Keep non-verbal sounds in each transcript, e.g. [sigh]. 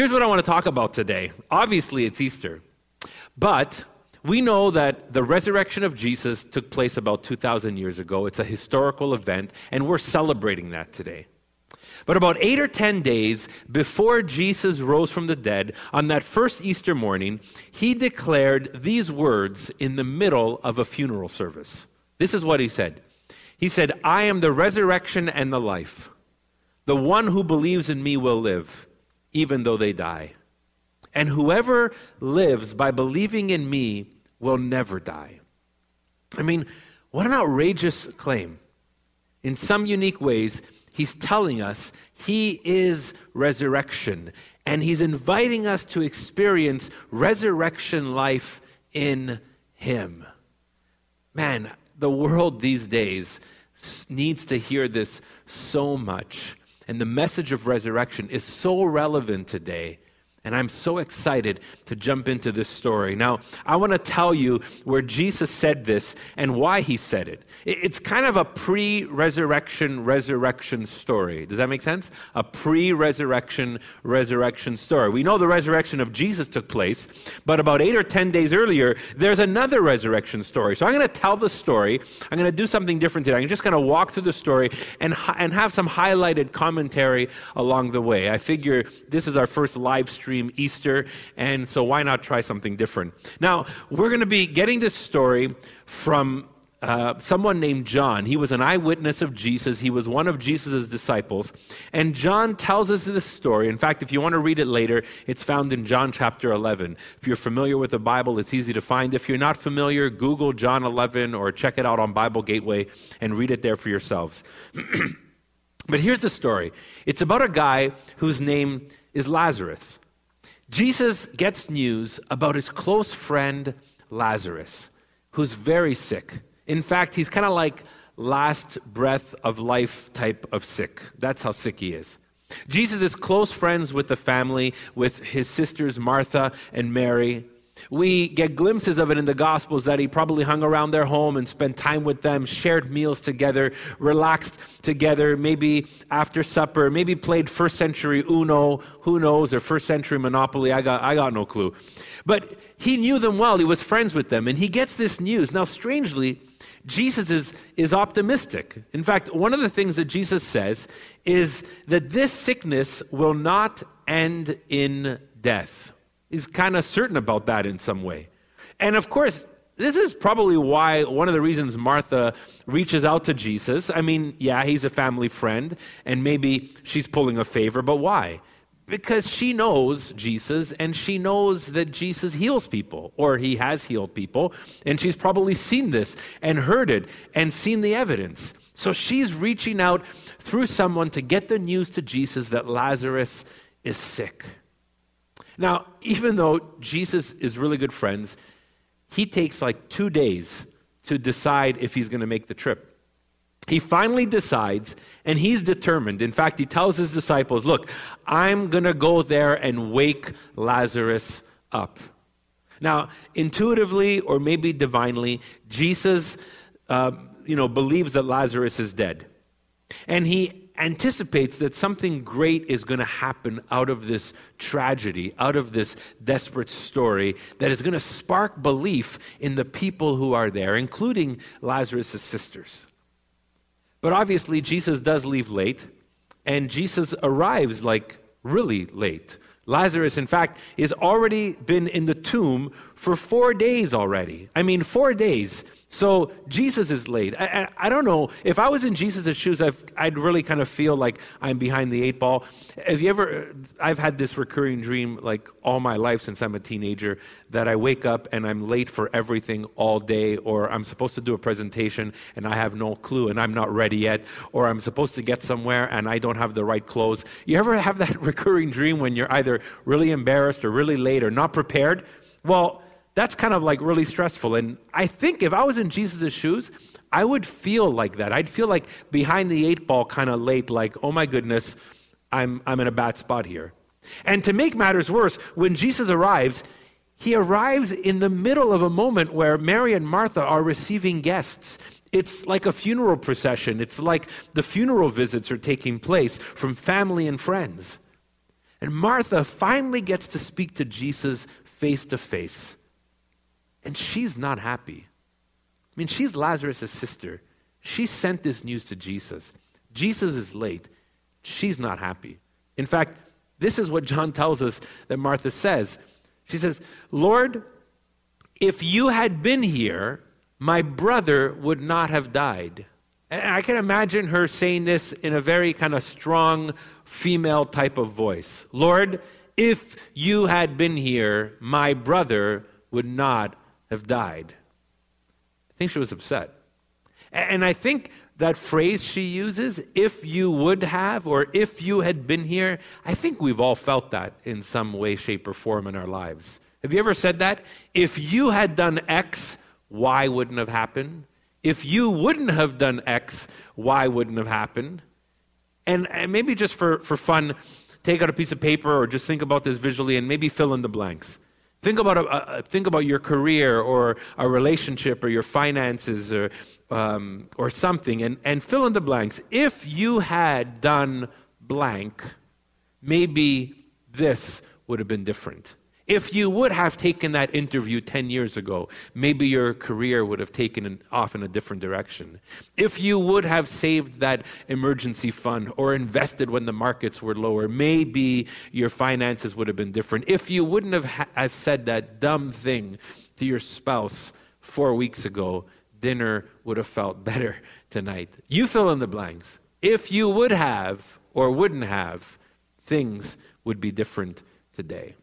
Here's what I want to talk about today. Obviously, it's Easter, but we know that the resurrection of Jesus took place about 2,000 years ago. It's a historical event, and we're celebrating that today. But about eight or 10 days before Jesus rose from the dead, on that first Easter morning, he declared these words in the middle of a funeral service. This is what he said He said, I am the resurrection and the life. The one who believes in me will live, even though they die. And whoever lives by believing in me will never die. I mean, what an outrageous claim. In some unique ways, He's telling us He is resurrection, and He's inviting us to experience resurrection life in Him. Man, the world these days needs to hear this so much. And the message of resurrection is so relevant today and I'm so excited to jump into this story. Now, I want to tell you where Jesus said this and why he said it. It's kind of a pre resurrection, resurrection story. Does that make sense? A pre resurrection, resurrection story. We know the resurrection of Jesus took place, but about eight or 10 days earlier, there's another resurrection story. So I'm going to tell the story. I'm going to do something different today. I'm just going to walk through the story and, and have some highlighted commentary along the way. I figure this is our first live stream stream Easter, and so why not try something different? Now, we're going to be getting this story from uh, someone named John. He was an eyewitness of Jesus. He was one of Jesus' disciples. And John tells us this story. In fact, if you want to read it later, it's found in John chapter 11. If you're familiar with the Bible, it's easy to find. If you're not familiar, Google John 11 or check it out on Bible Gateway and read it there for yourselves. [clears throat] but here's the story it's about a guy whose name is Lazarus. Jesus gets news about his close friend Lazarus, who's very sick. In fact, he's kind of like last breath of life type of sick. That's how sick he is. Jesus is close friends with the family, with his sisters Martha and Mary. We get glimpses of it in the Gospels that he probably hung around their home and spent time with them, shared meals together, relaxed together, maybe after supper, maybe played first century Uno, who knows, or first century Monopoly. I got, I got no clue. But he knew them well, he was friends with them, and he gets this news. Now, strangely, Jesus is, is optimistic. In fact, one of the things that Jesus says is that this sickness will not end in death. He's kind of certain about that in some way. And of course, this is probably why one of the reasons Martha reaches out to Jesus. I mean, yeah, he's a family friend, and maybe she's pulling a favor, but why? Because she knows Jesus and she knows that Jesus heals people, or he has healed people, and she's probably seen this and heard it and seen the evidence. So she's reaching out through someone to get the news to Jesus that Lazarus is sick. Now, even though Jesus is really good friends, he takes like two days to decide if he's going to make the trip. He finally decides, and he's determined. In fact, he tells his disciples, Look, I'm going to go there and wake Lazarus up. Now, intuitively or maybe divinely, Jesus uh, you know, believes that Lazarus is dead. And he anticipates that something great is going to happen out of this tragedy, out of this desperate story, that is going to spark belief in the people who are there, including Lazarus' sisters. But obviously, Jesus does leave late, and Jesus arrives like really late. Lazarus, in fact, has already been in the tomb for four days already. I mean, four days. So Jesus is late. I, I, I, don't know. If I was in Jesus' shoes, i would really kind of feel like I'm behind the eight ball. Have you ever, I've had this recurring dream like all my life since I'm a teenager that I wake up and I'm late for everything all day, or I'm supposed to do a presentation and I have no clue and I'm not ready yet, or I'm supposed to get somewhere and I don't have the right clothes. You ever have that [laughs] recurring dream when you're either really embarrassed or really late or not prepared? Well, that's kind of like really stressful. And I think if I was in Jesus' shoes, I would feel like that. I'd feel like behind the eight ball, kind of late, like, oh my goodness, I'm, I'm in a bad spot here. And to make matters worse, when Jesus arrives, he arrives in the middle of a moment where Mary and Martha are receiving guests. It's like a funeral procession. It's like the funeral visits are taking place from family and friends. And Martha finally gets to speak to Jesus face to face. And she's not happy. I mean, she's Lazarus' sister. She sent this news to Jesus. Jesus is late. She's not happy. In fact, this is what John tells us that Martha says. She says, Lord, if you had been here, my brother would not have died. And I can imagine her saying this in a very kind of strong female type of voice Lord, if you had been here, my brother would not have died. I think she was upset. And I think that phrase she uses, if you would have, or if you had been here, I think we've all felt that in some way, shape, or form in our lives. Have you ever said that? If you had done X, Y wouldn't have happened. If you wouldn't have done X, Y wouldn't have happened. And, and maybe just for, for fun, take out a piece of paper or just think about this visually and maybe fill in the blanks. Think about, a, a, think about your career or a relationship or your finances or, um, or something and, and fill in the blanks. If you had done blank, maybe this would have been different. If you would have taken that interview 10 years ago, maybe your career would have taken off in a different direction. If you would have saved that emergency fund or invested when the markets were lower, maybe your finances would have been different. If you wouldn't have, ha- have said that dumb thing to your spouse four weeks ago, dinner would have felt [laughs] better tonight. You fill in the blanks. If you would have or wouldn't have, things would be different today.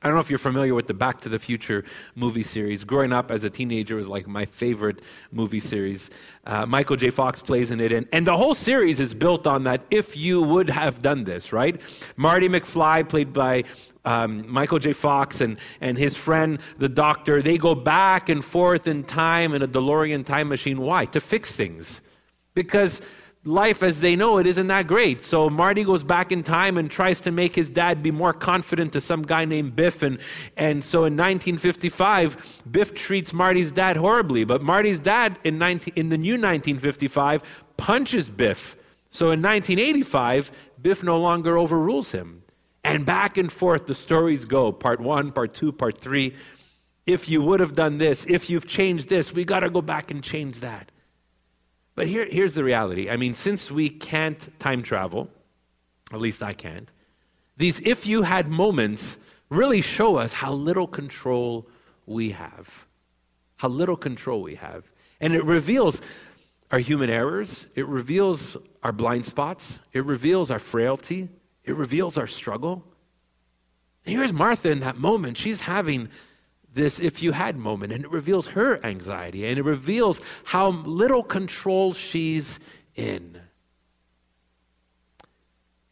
I don't know if you're familiar with the Back to the Future movie series. Growing up as a teenager was like my favorite movie series. Uh, Michael J. Fox plays in it, and, and the whole series is built on that if you would have done this, right? Marty McFly, played by um, Michael J. Fox, and, and his friend, the doctor, they go back and forth in time in a DeLorean time machine. Why? To fix things. Because life as they know it isn't that great. So Marty goes back in time and tries to make his dad be more confident to some guy named Biff. And, and so in 1955, Biff treats Marty's dad horribly. But Marty's dad in, 19, in the new 1955 punches Biff. So in 1985, Biff no longer overrules him. And back and forth the stories go part one, part two, part three. If you would have done this, if you've changed this, we got to go back and change that. But here, here's the reality. I mean, since we can't time travel, at least I can't, these if you had moments really show us how little control we have. How little control we have. And it reveals our human errors, it reveals our blind spots, it reveals our frailty, it reveals our struggle. And here's Martha in that moment. She's having this if you had moment and it reveals her anxiety and it reveals how little control she's in.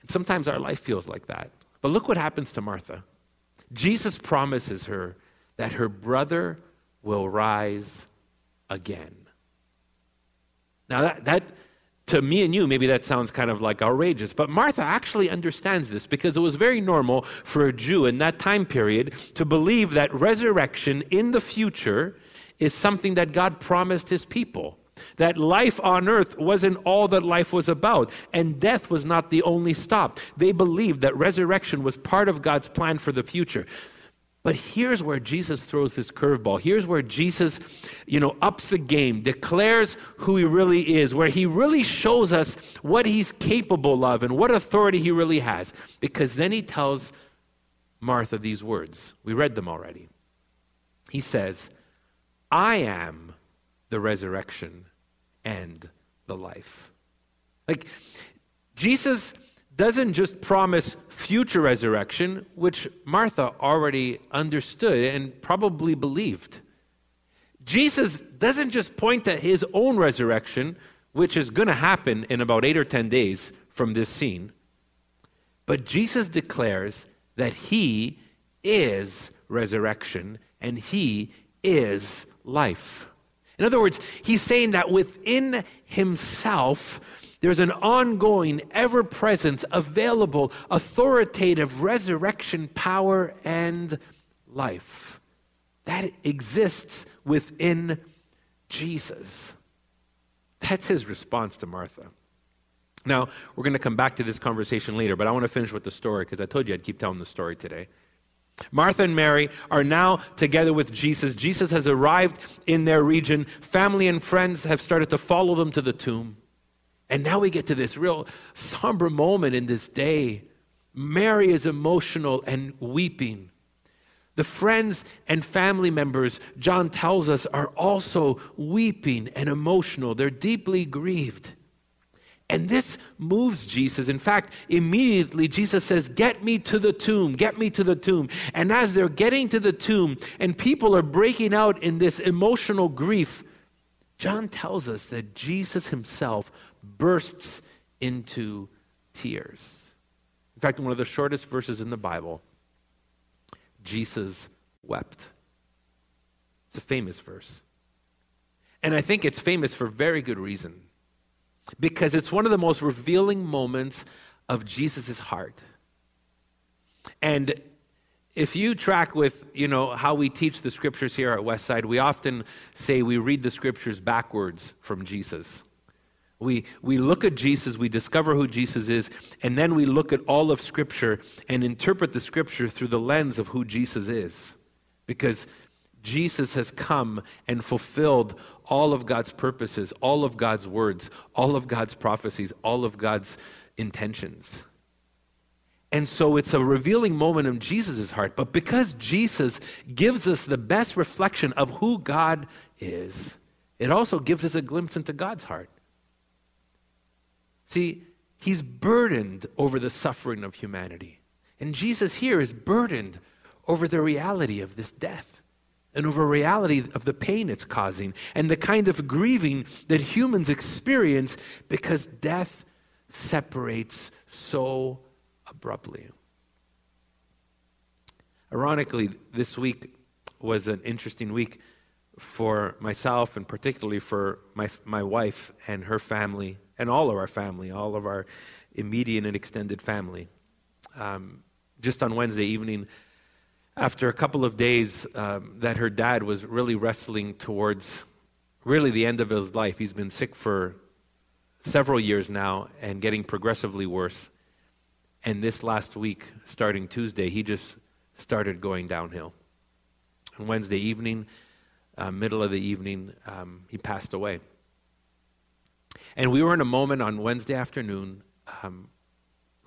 And sometimes our life feels like that. But look what happens to Martha. Jesus promises her that her brother will rise again. Now, that, that to me and you, maybe that sounds kind of like outrageous, but Martha actually understands this because it was very normal for a Jew in that time period to believe that resurrection in the future is something that God promised his people. That life on earth wasn't all that life was about, and death was not the only stop. They believed that resurrection was part of God's plan for the future. But here's where Jesus throws this curveball. Here's where Jesus, you know, ups the game, declares who he really is, where he really shows us what he's capable of and what authority he really has. Because then he tells Martha these words. We read them already. He says, I am the resurrection and the life. Like, Jesus doesn't just promise future resurrection, which Martha already understood and probably believed. Jesus doesn't just point to his own resurrection, which is going to happen in about eight or 10 days from this scene, but Jesus declares that he is resurrection and he is life. In other words, he's saying that within himself, there's an ongoing, ever present, available, authoritative resurrection power and life that exists within Jesus. That's his response to Martha. Now, we're going to come back to this conversation later, but I want to finish with the story because I told you I'd keep telling the story today. Martha and Mary are now together with Jesus. Jesus has arrived in their region. Family and friends have started to follow them to the tomb. And now we get to this real somber moment in this day. Mary is emotional and weeping. The friends and family members, John tells us, are also weeping and emotional. They're deeply grieved. And this moves Jesus. In fact, immediately Jesus says, Get me to the tomb, get me to the tomb. And as they're getting to the tomb and people are breaking out in this emotional grief, John tells us that Jesus himself bursts into tears. In fact, in one of the shortest verses in the Bible, Jesus wept. It's a famous verse. And I think it's famous for very good reason because it's one of the most revealing moments of Jesus' heart. And if you track with, you know, how we teach the scriptures here at Westside, we often say we read the scriptures backwards from Jesus. We, we look at Jesus, we discover who Jesus is, and then we look at all of Scripture and interpret the Scripture through the lens of who Jesus is. Because Jesus has come and fulfilled all of God's purposes, all of God's words, all of God's prophecies, all of God's intentions. And so it's a revealing moment in Jesus' heart. But because Jesus gives us the best reflection of who God is, it also gives us a glimpse into God's heart. See, he's burdened over the suffering of humanity. And Jesus here is burdened over the reality of this death and over reality of the pain it's causing and the kind of grieving that humans experience because death separates so abruptly. Ironically, this week was an interesting week for myself and particularly for my, my wife and her family and all of our family, all of our immediate and extended family. Um, just on Wednesday evening, after a couple of days um, that her dad was really wrestling towards really the end of his life, he's been sick for several years now and getting progressively worse. And this last week, starting Tuesday, he just started going downhill. On Wednesday evening, uh, middle of the evening, um, he passed away. And we were in a moment on Wednesday afternoon. Um,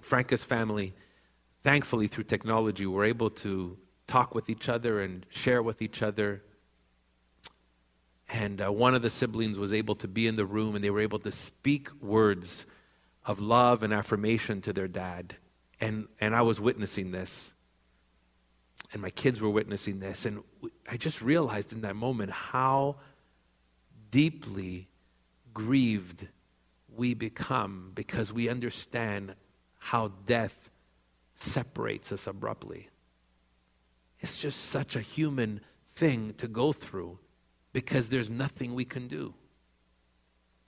Franca's family, thankfully through technology, were able to talk with each other and share with each other. And uh, one of the siblings was able to be in the room and they were able to speak words of love and affirmation to their dad. And, and I was witnessing this. And my kids were witnessing this. And I just realized in that moment how deeply grieved we become because we understand how death separates us abruptly. It's just such a human thing to go through because there's nothing we can do.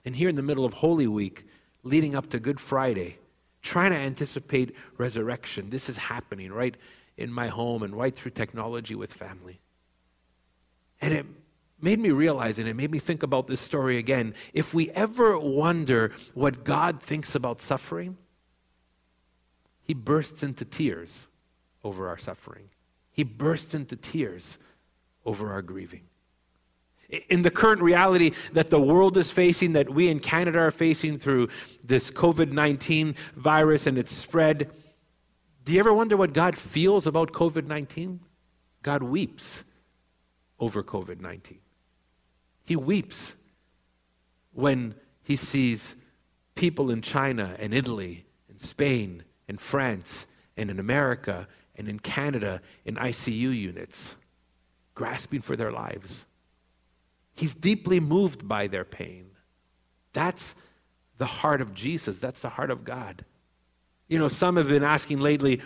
And here in the middle of Holy Week, leading up to Good Friday, trying to anticipate resurrection, this is happening right in my home and right through technology with family. And it made me realize and it made me think about this story again. If we ever wonder what God thinks about suffering, he bursts into tears over our suffering. He bursts into tears over our grieving. In the current reality that the world is facing, that we in Canada are facing through this COVID 19 virus and its spread, do you ever wonder what God feels about COVID 19? God weeps over COVID 19. He weeps when he sees people in China and Italy and Spain and France and in America and in Canada in ICU units, grasping for their lives. He's deeply moved by their pain. That's the heart of Jesus, that's the heart of God. You know, some have been asking lately,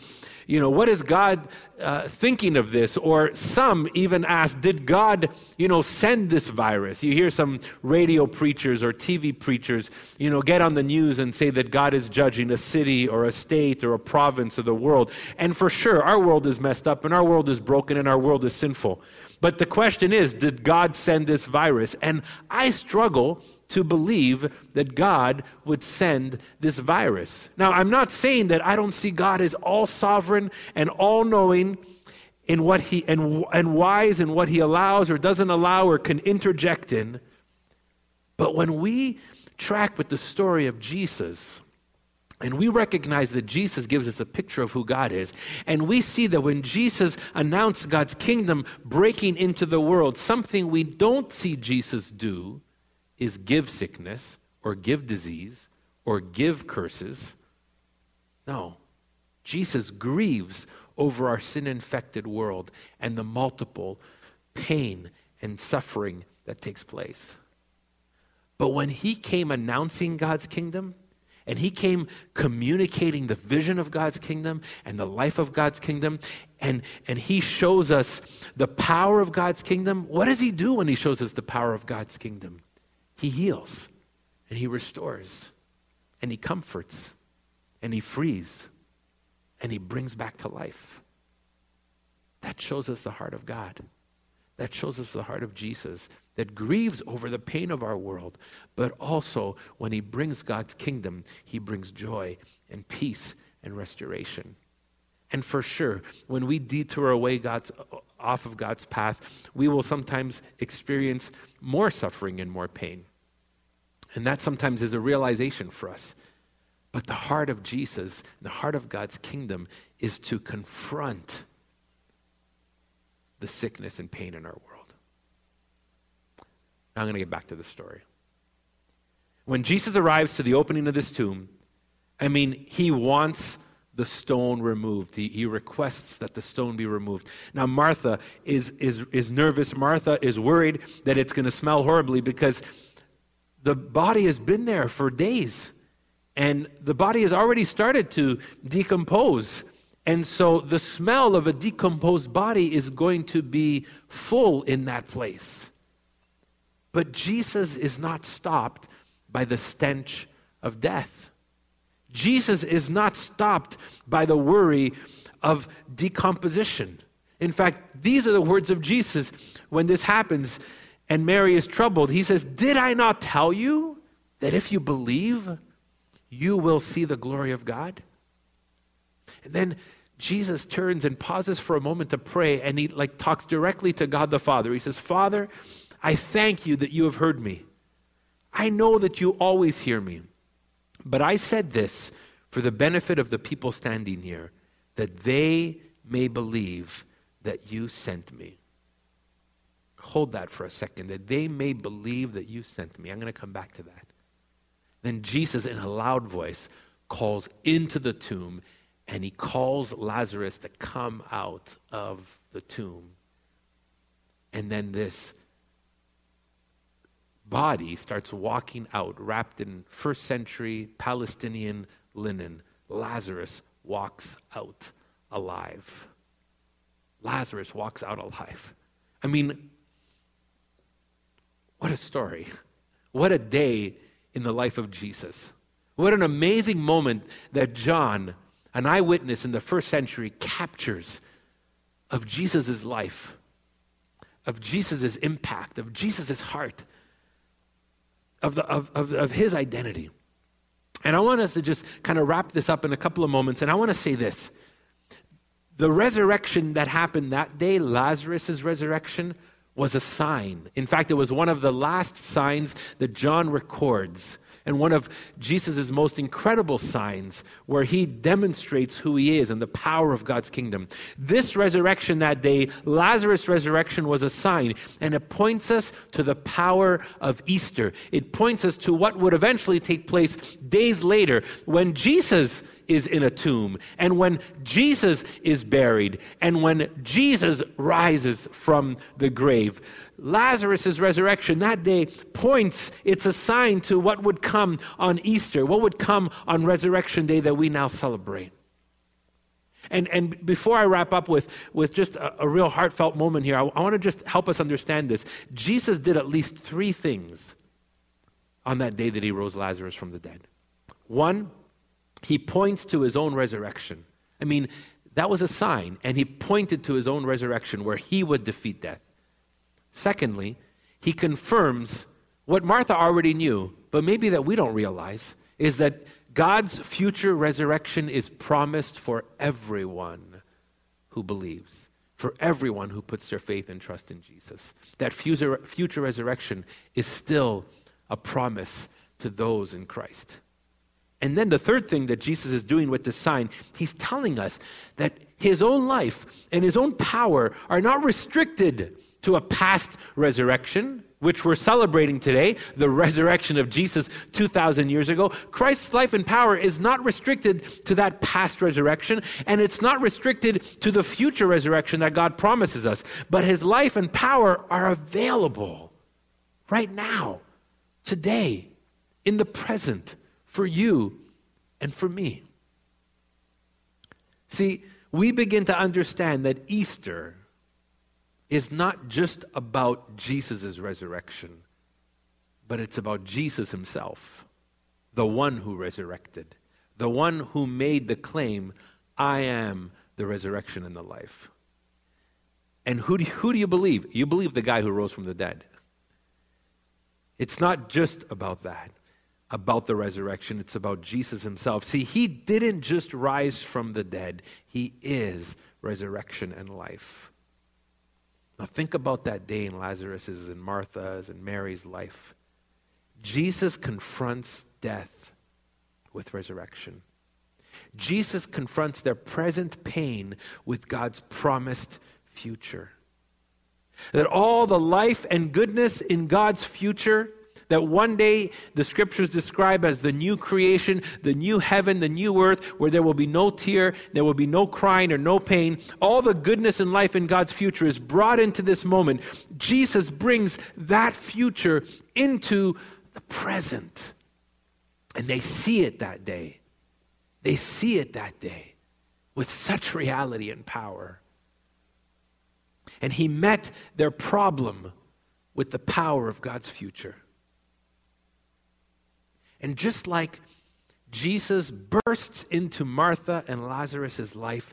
you know, what is God uh, thinking of this? Or some even ask, did God, you know, send this virus? You hear some radio preachers or TV preachers, you know, get on the news and say that God is judging a city or a state or a province or the world. And for sure, our world is messed up and our world is broken and our world is sinful. But the question is, did God send this virus? And I struggle to believe that God would send this virus. Now, I'm not saying that I don't see God as all sovereign and all knowing in what he and, and wise in what he allows or doesn't allow or can interject in. But when we track with the story of Jesus, and we recognize that Jesus gives us a picture of who God is. And we see that when Jesus announced God's kingdom breaking into the world, something we don't see Jesus do is give sickness or give disease or give curses. No. Jesus grieves over our sin infected world and the multiple pain and suffering that takes place. But when he came announcing God's kingdom, and he came communicating the vision of God's kingdom and the life of God's kingdom. And, and he shows us the power of God's kingdom. What does he do when he shows us the power of God's kingdom? He heals and he restores and he comforts and he frees and he brings back to life. That shows us the heart of God. That shows us the heart of Jesus that grieves over the pain of our world, but also when he brings God's kingdom, he brings joy and peace and restoration. And for sure, when we detour away God's, off of God's path, we will sometimes experience more suffering and more pain. And that sometimes is a realization for us. But the heart of Jesus, the heart of God's kingdom, is to confront the sickness and pain in our world. Now I'm going to get back to the story. When Jesus arrives to the opening of this tomb, I mean, he wants the stone removed. He, he requests that the stone be removed. Now, Martha is, is, is nervous. Martha is worried that it's going to smell horribly because the body has been there for days. And the body has already started to decompose. And so the smell of a decomposed body is going to be full in that place. But Jesus is not stopped by the stench of death. Jesus is not stopped by the worry of decomposition. In fact, these are the words of Jesus when this happens and Mary is troubled. He says, Did I not tell you that if you believe, you will see the glory of God? And then Jesus turns and pauses for a moment to pray and he like talks directly to God the Father. He says, "Father, I thank you that you have heard me. I know that you always hear me. But I said this for the benefit of the people standing here, that they may believe that you sent me." Hold that for a second, that they may believe that you sent me. I'm going to come back to that. Then Jesus, in a loud voice, calls into the tomb and he calls Lazarus to come out of the tomb. And then this body starts walking out, wrapped in first century Palestinian linen. Lazarus walks out alive. Lazarus walks out alive. I mean, what a story. What a day in the life of Jesus. What an amazing moment that John, an eyewitness in the first century, captures of Jesus' life, of Jesus' impact, of Jesus' heart, of, the, of, of, of his identity. And I want us to just kind of wrap this up in a couple of moments. And I want to say this the resurrection that happened that day, Lazarus' resurrection, was a sign. In fact, it was one of the last signs that John records and one of Jesus' most incredible signs where he demonstrates who he is and the power of God's kingdom. This resurrection that day, Lazarus' resurrection, was a sign, and it points us to the power of Easter. It points us to what would eventually take place days later when Jesus is in a tomb, and when Jesus is buried, and when Jesus rises from the grave. Lazarus' resurrection that day points, it's a sign to what would come on Easter, what would come on Resurrection Day that we now celebrate. And, and before I wrap up with, with just a, a real heartfelt moment here, I, I want to just help us understand this. Jesus did at least three things on that day that he rose Lazarus from the dead. One, he points to his own resurrection. I mean, that was a sign, and he pointed to his own resurrection where he would defeat death. Secondly, he confirms What Martha already knew, but maybe that we don't realize, is that God's future resurrection is promised for everyone who believes, for everyone who puts their faith and trust in Jesus. That future, resurrection is still a promise to those in Christ. And then the third thing that Jesus is doing with this sign, he's telling us that his own life and his own power are not restricted to a past resurrection, which we're celebrating today, the resurrection of Jesus 2,000 years ago. Christ's life and power is not restricted to that past resurrection, and it's not restricted to the future resurrection that God promises us. But his life and power are available right now, today, in the present for you and for me. See, we begin to understand that Easter is not just about Jesus' resurrection, but it's about Jesus himself, the one who resurrected, the one who made the claim, I am the resurrection and the life. And who do, you, who do you believe? You believe the guy who rose from the dead. It's not just about that about the resurrection, it's about Jesus himself. See, he didn't just rise from the dead, he is resurrection and life. Now, think about that day in Lazarus's and Martha's and Mary's life. Jesus confronts death with resurrection. Jesus confronts their present pain with God's promised future. That all the life and goodness in God's future that one day the scriptures describe as the new creation, the new heaven, the new earth, where there will be no tear, there will be no crying or no pain. All the goodness and life in God's future is brought into this moment. Jesus brings that future into the present. And they see it that day. They see it that day with such reality and power. And he met their problem with the power of God's future. And just like Jesus bursts into Martha and Lazarus' life,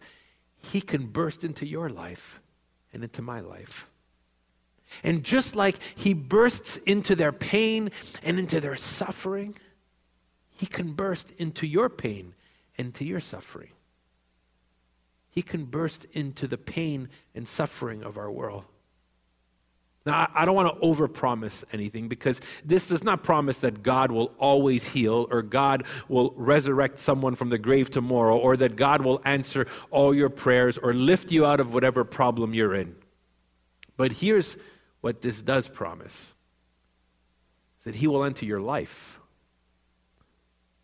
he can burst into your life and into my life. And just like he bursts into their pain and into their suffering, he can burst into your pain and to your suffering. He can burst into the pain and suffering of our world. Now, I don't want to overpromise anything because this does not promise that God will always heal or God will resurrect someone from the grave tomorrow or that God will answer all your prayers or lift you out of whatever problem you're in. But here's what this does promise that He will enter your life,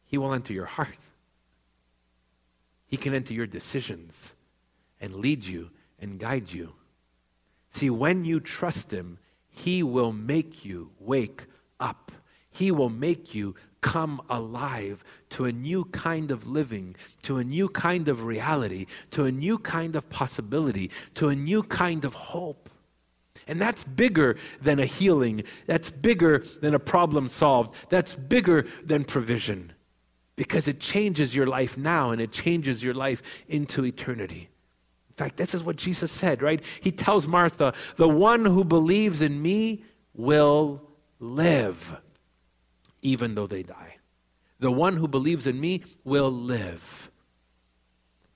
He will enter your heart, He can enter your decisions and lead you and guide you. See, when you trust Him, He will make you wake up. He will make you come alive to a new kind of living, to a new kind of reality, to a new kind of possibility, to a new kind of hope. And that's bigger than a healing. That's bigger than a problem solved. That's bigger than provision because it changes your life now and it changes your life into eternity fact, this is what Jesus said, right? He tells Martha, The one who believes in me will live, even though they die. The one who believes in me will live.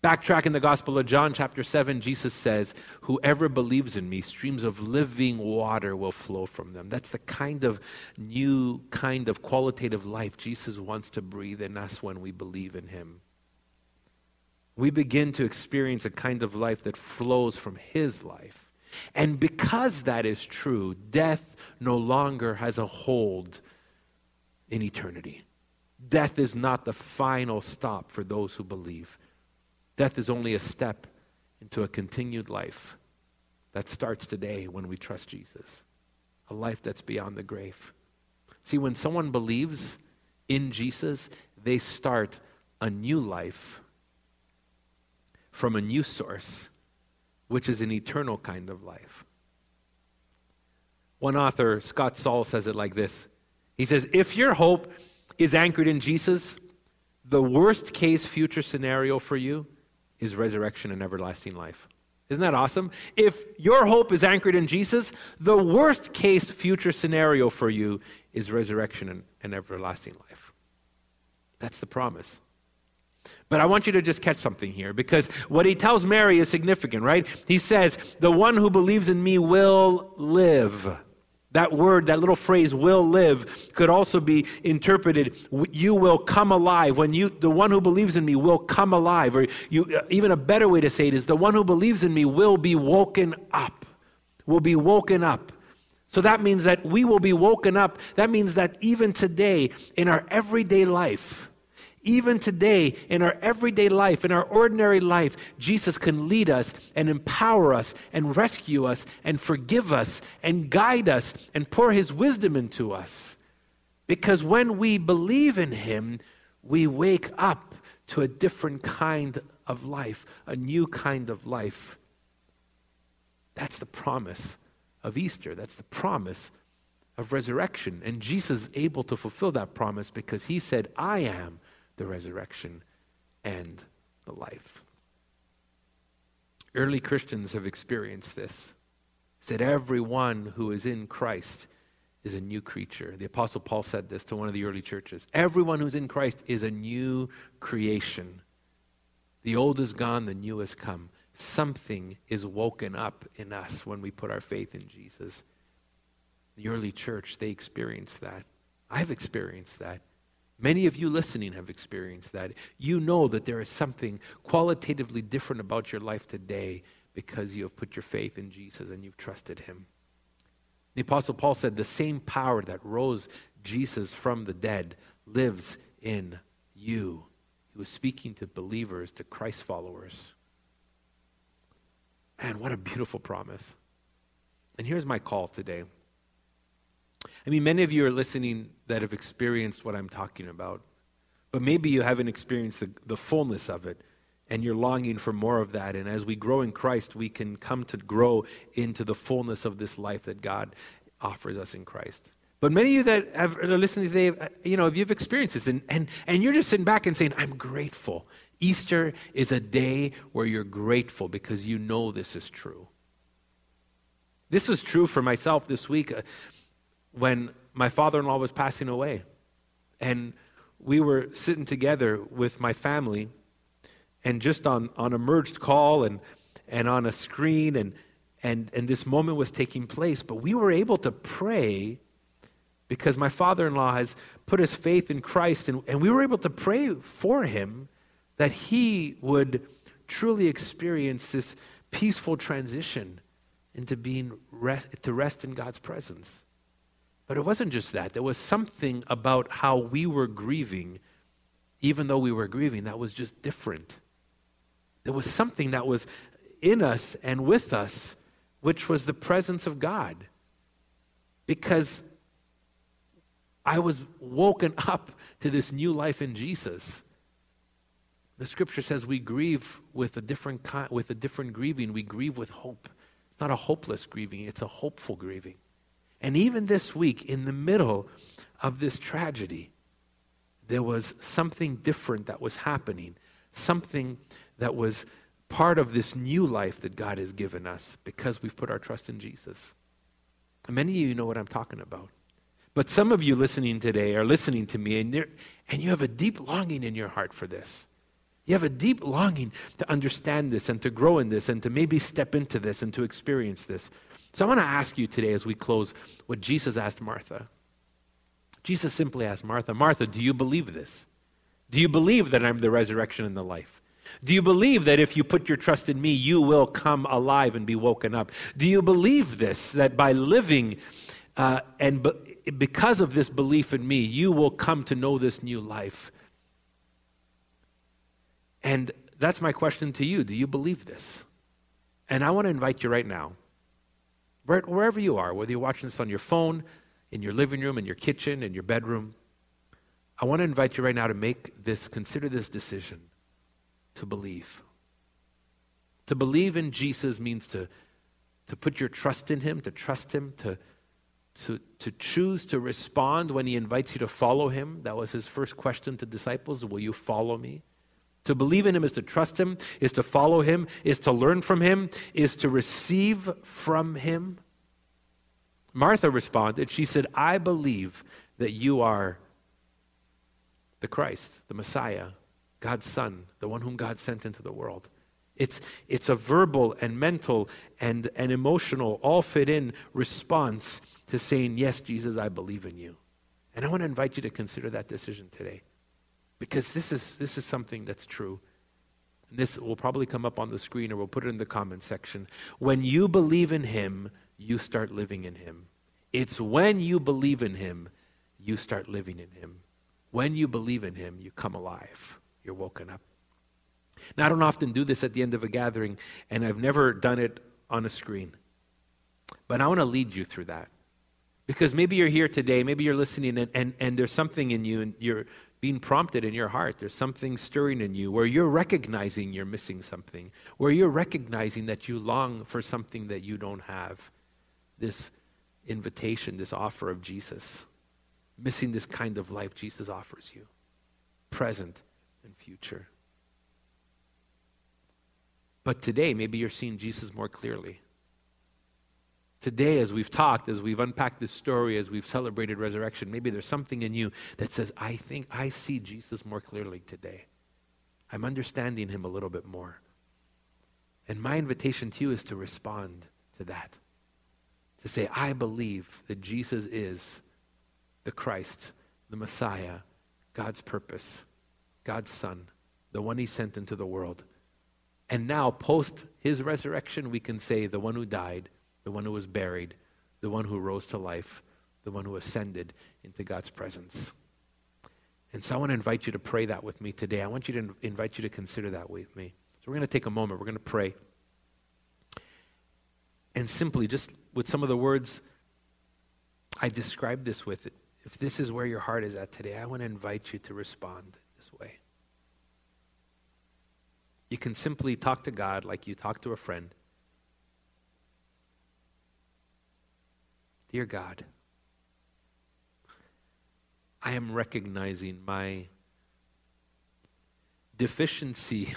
Backtrack in the Gospel of John, chapter 7, Jesus says, Whoever believes in me, streams of living water will flow from them. That's the kind of new, kind of qualitative life Jesus wants to breathe in us when we believe in him we begin to experience a kind of life that flows from His life. And because that is true, death no longer has a hold in eternity. Death is not the final stop for those who believe. Death is only a step into a continued life that starts today when we trust Jesus, a life that's beyond the grave. See, when someone believes in Jesus, they start a new life from a new source, which is an eternal kind of life. One author, Scott Sauls, says it like this He says, If your hope is anchored in Jesus, the worst case future scenario for you is resurrection and everlasting life. Isn't that awesome? If your hope is anchored in Jesus, the worst case future scenario for you is resurrection and, and everlasting life. That's the promise. But I want you to just catch something here because what he tells Mary is significant, right? He says, The one who believes in me will live. That word, that little phrase, will live, could also be interpreted, you will come alive. When you, the one who believes in me will come alive. Or you, uh, even a better way to say it is, the one who believes in me will be woken up. Will be woken up. So that means that we will be woken up. That means that even today, in our everyday life, even today, in our everyday life, in our ordinary life, Jesus can lead us and empower us and rescue us and forgive us and guide us and pour his wisdom into us. Because when we believe in him, we wake up to a different kind of life, a new kind of life. That's the promise of Easter. That's the promise of resurrection. And Jesus is able to fulfill that promise because he said, I am the resurrection, and the life. Early Christians have experienced this. Said everyone who is in Christ is a new creature. The Apostle Paul said this to one of the early churches. Everyone who's in Christ is a new creation. The old is gone, the new has come. Something is woken up in us when we put our faith in Jesus. The early church, they experienced that. I've experienced that. Many of you listening have experienced that. You know that there is something qualitatively different about your life today because you have put your faith in Jesus and you've trusted him. The Apostle Paul said, The same power that rose Jesus from the dead lives in you. He was speaking to believers, to Christ followers. Man, what a beautiful promise. And here's my call today. I mean, many of you are listening that have experienced what I'm talking about, but maybe you haven't experienced the, the fullness of it and you're longing for more of that. And as we grow in Christ, we can come to grow into the fullness of this life that God offers us in Christ. But many of you that have, are listening today, uh, you know, if you've experienced this and, and, and you're just sitting back and saying, I'm grateful. Easter is a day where you're grateful because you know this is true. This was true for myself this week. When my father in law was passing away. And we were sitting together with my family and just on, on a merged call and, and on a screen, and, and, and this moment was taking place. But we were able to pray because my father in law has put his faith in Christ, and, and we were able to pray for him that he would truly experience this peaceful transition into being rest, to rest in God's presence. But it wasn't just that. There was something about how we were grieving, even though we were grieving, that was just different. There was something that was in us and with us, which was the presence of God. Because I was woken [laughs] up to this new life in Jesus. The scripture says we grieve with a different with a different grieving. We grieve with hope. It's not a hopeless grieving, it's a hopeful grieving. And even this week, in the middle of this tragedy, there was something different that was happening, something that was part of this new life that God has given us because we've put our trust in Jesus. And many of you know what I'm talking about. But some of you listening today are listening to me, and, and you have a deep longing in your heart for this. You have a deep longing to understand this and to grow in this and to maybe step into this and to experience this. So I want to ask you today as we close what Jesus asked Martha. Jesus simply asked Martha, Martha, do you believe this? Do you believe that I'm the resurrection and the life? Do you believe that if you put your trust in me, you will come alive and be woken up? Do you believe this, that by living uh, and be- because of this belief in me, you will come to know this new life? And that's my question to you. Do you believe this? And I want to invite you right now wherever you are, whether you're watching this on your phone, in your living room, in your kitchen, in your bedroom, I want to invite you right now to make this, consider this decision to believe. To believe in Jesus means to, to put your trust in Him, to trust Him, to, to, to choose to respond when He invites you to follow Him. That was His first question to disciples Will you follow me? To believe in him is to trust him, is to follow him, is to learn from him, is to receive from him. Martha responded, She said, I believe that you are the Christ, the Messiah, God's Son, the one whom God sent into the world. It's, it's a verbal and mental and, and emotional, all fit in response to saying, Yes, Jesus, I believe in you. And I want to invite you to consider that decision today because this is, this is something that's true. And this will probably come up on the screen or we'll put it in the comment section. When you believe in Him, you start living in Him. It's when you believe in Him, you start living in Him. When you believe in Him, you come alive. You're woken up. Now, I don't often do this at the end of a gathering, and I've never done it on a screen. But I want to lead you through that. Because maybe you're here today, maybe you're listening, and, and, and there's something in you, and you're being prompted in your heart. There's something stirring in you where you're recognizing you're missing something, where you're recognizing that you long for something that you don't have. This invitation, this offer of Jesus, missing this kind of life Jesus offers you, present and future. But today, maybe you're seeing Jesus more clearly. Today, as we've talked, as we've unpacked this story, as we've celebrated resurrection, maybe there's something in you that says, I think I see Jesus more clearly today. I'm understanding him a little bit more. And my invitation to you is to respond to that. To say, I believe that Jesus is the Christ, the Messiah, God's purpose, God's Son, the one he sent into the world. And now, post his resurrection, we can say, the one who died, the one who was buried, the one who rose to life, the one who ascended into God's presence. And so I want to invite you to pray that with me today. I want you to invite you to consider that with me. So we're going to take a moment, we're going to pray. And simply, just with some of the words I described this with, if this is where your heart is at today, I want to invite you to respond this way. You can simply talk to God like you talk to a friend. Dear God, I am recognizing my deficiency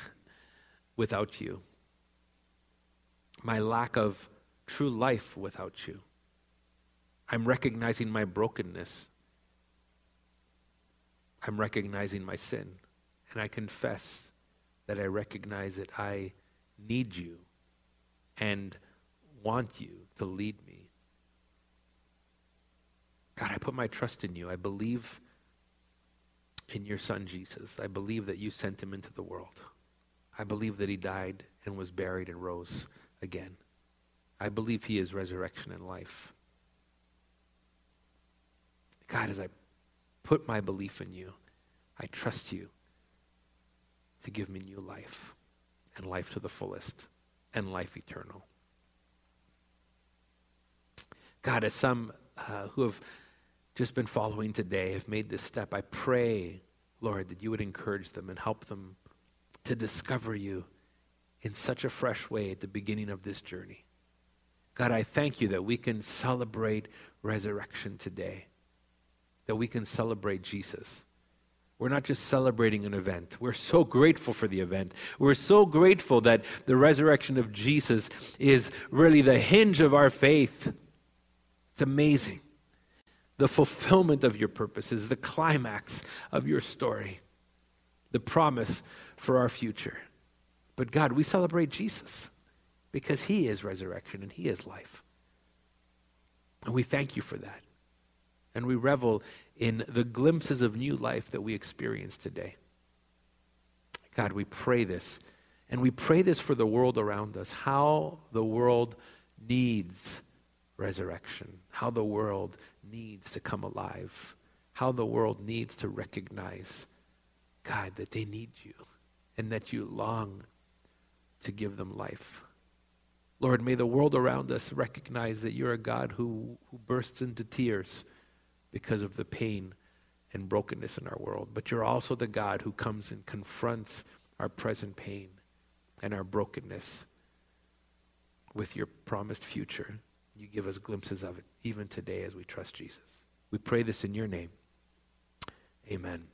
[laughs] without you, my lack of true life without you. I'm recognizing my brokenness. I'm recognizing my sin. And I confess that I recognize that I need you and want you to lead me. God, I put my trust in you. I believe in your son Jesus. I believe that you sent him into the world. I believe that he died and was buried and rose again. I believe he is resurrection and life. God, as I put my belief in you, I trust you to give me new life and life to the fullest and life eternal. God, as some uh, who have just been following today have made this step, I pray, Lord, that you would encourage them and help them to discover you in such a fresh way at the beginning of this journey. God, I thank you that we can celebrate resurrection today, that we can celebrate Jesus. We're not just celebrating an event. We're so grateful for the event. We're so grateful that the resurrection of Jesus is really the hinge of our faith. It's amazing. The fulfillment of your purposes, the climax of your story, the promise for our future. But God, we celebrate Jesus because he is resurrection and he is life. And we thank you for that. And we revel in the glimpses of new life that we experience today. God, we pray this. And we pray this for the world around us, how the world needs resurrection, how the world needs to come alive, how the world needs to recognize, God, that they need you and that you long to give them life. Lord, may the world around us recognize that you're a God who, who bursts into tears because of the pain and brokenness in our world. But you're also the God who comes and confronts our present pain and our brokenness with your promised future. You give us glimpses of it even today as we trust Jesus. We pray this in your name. Amen.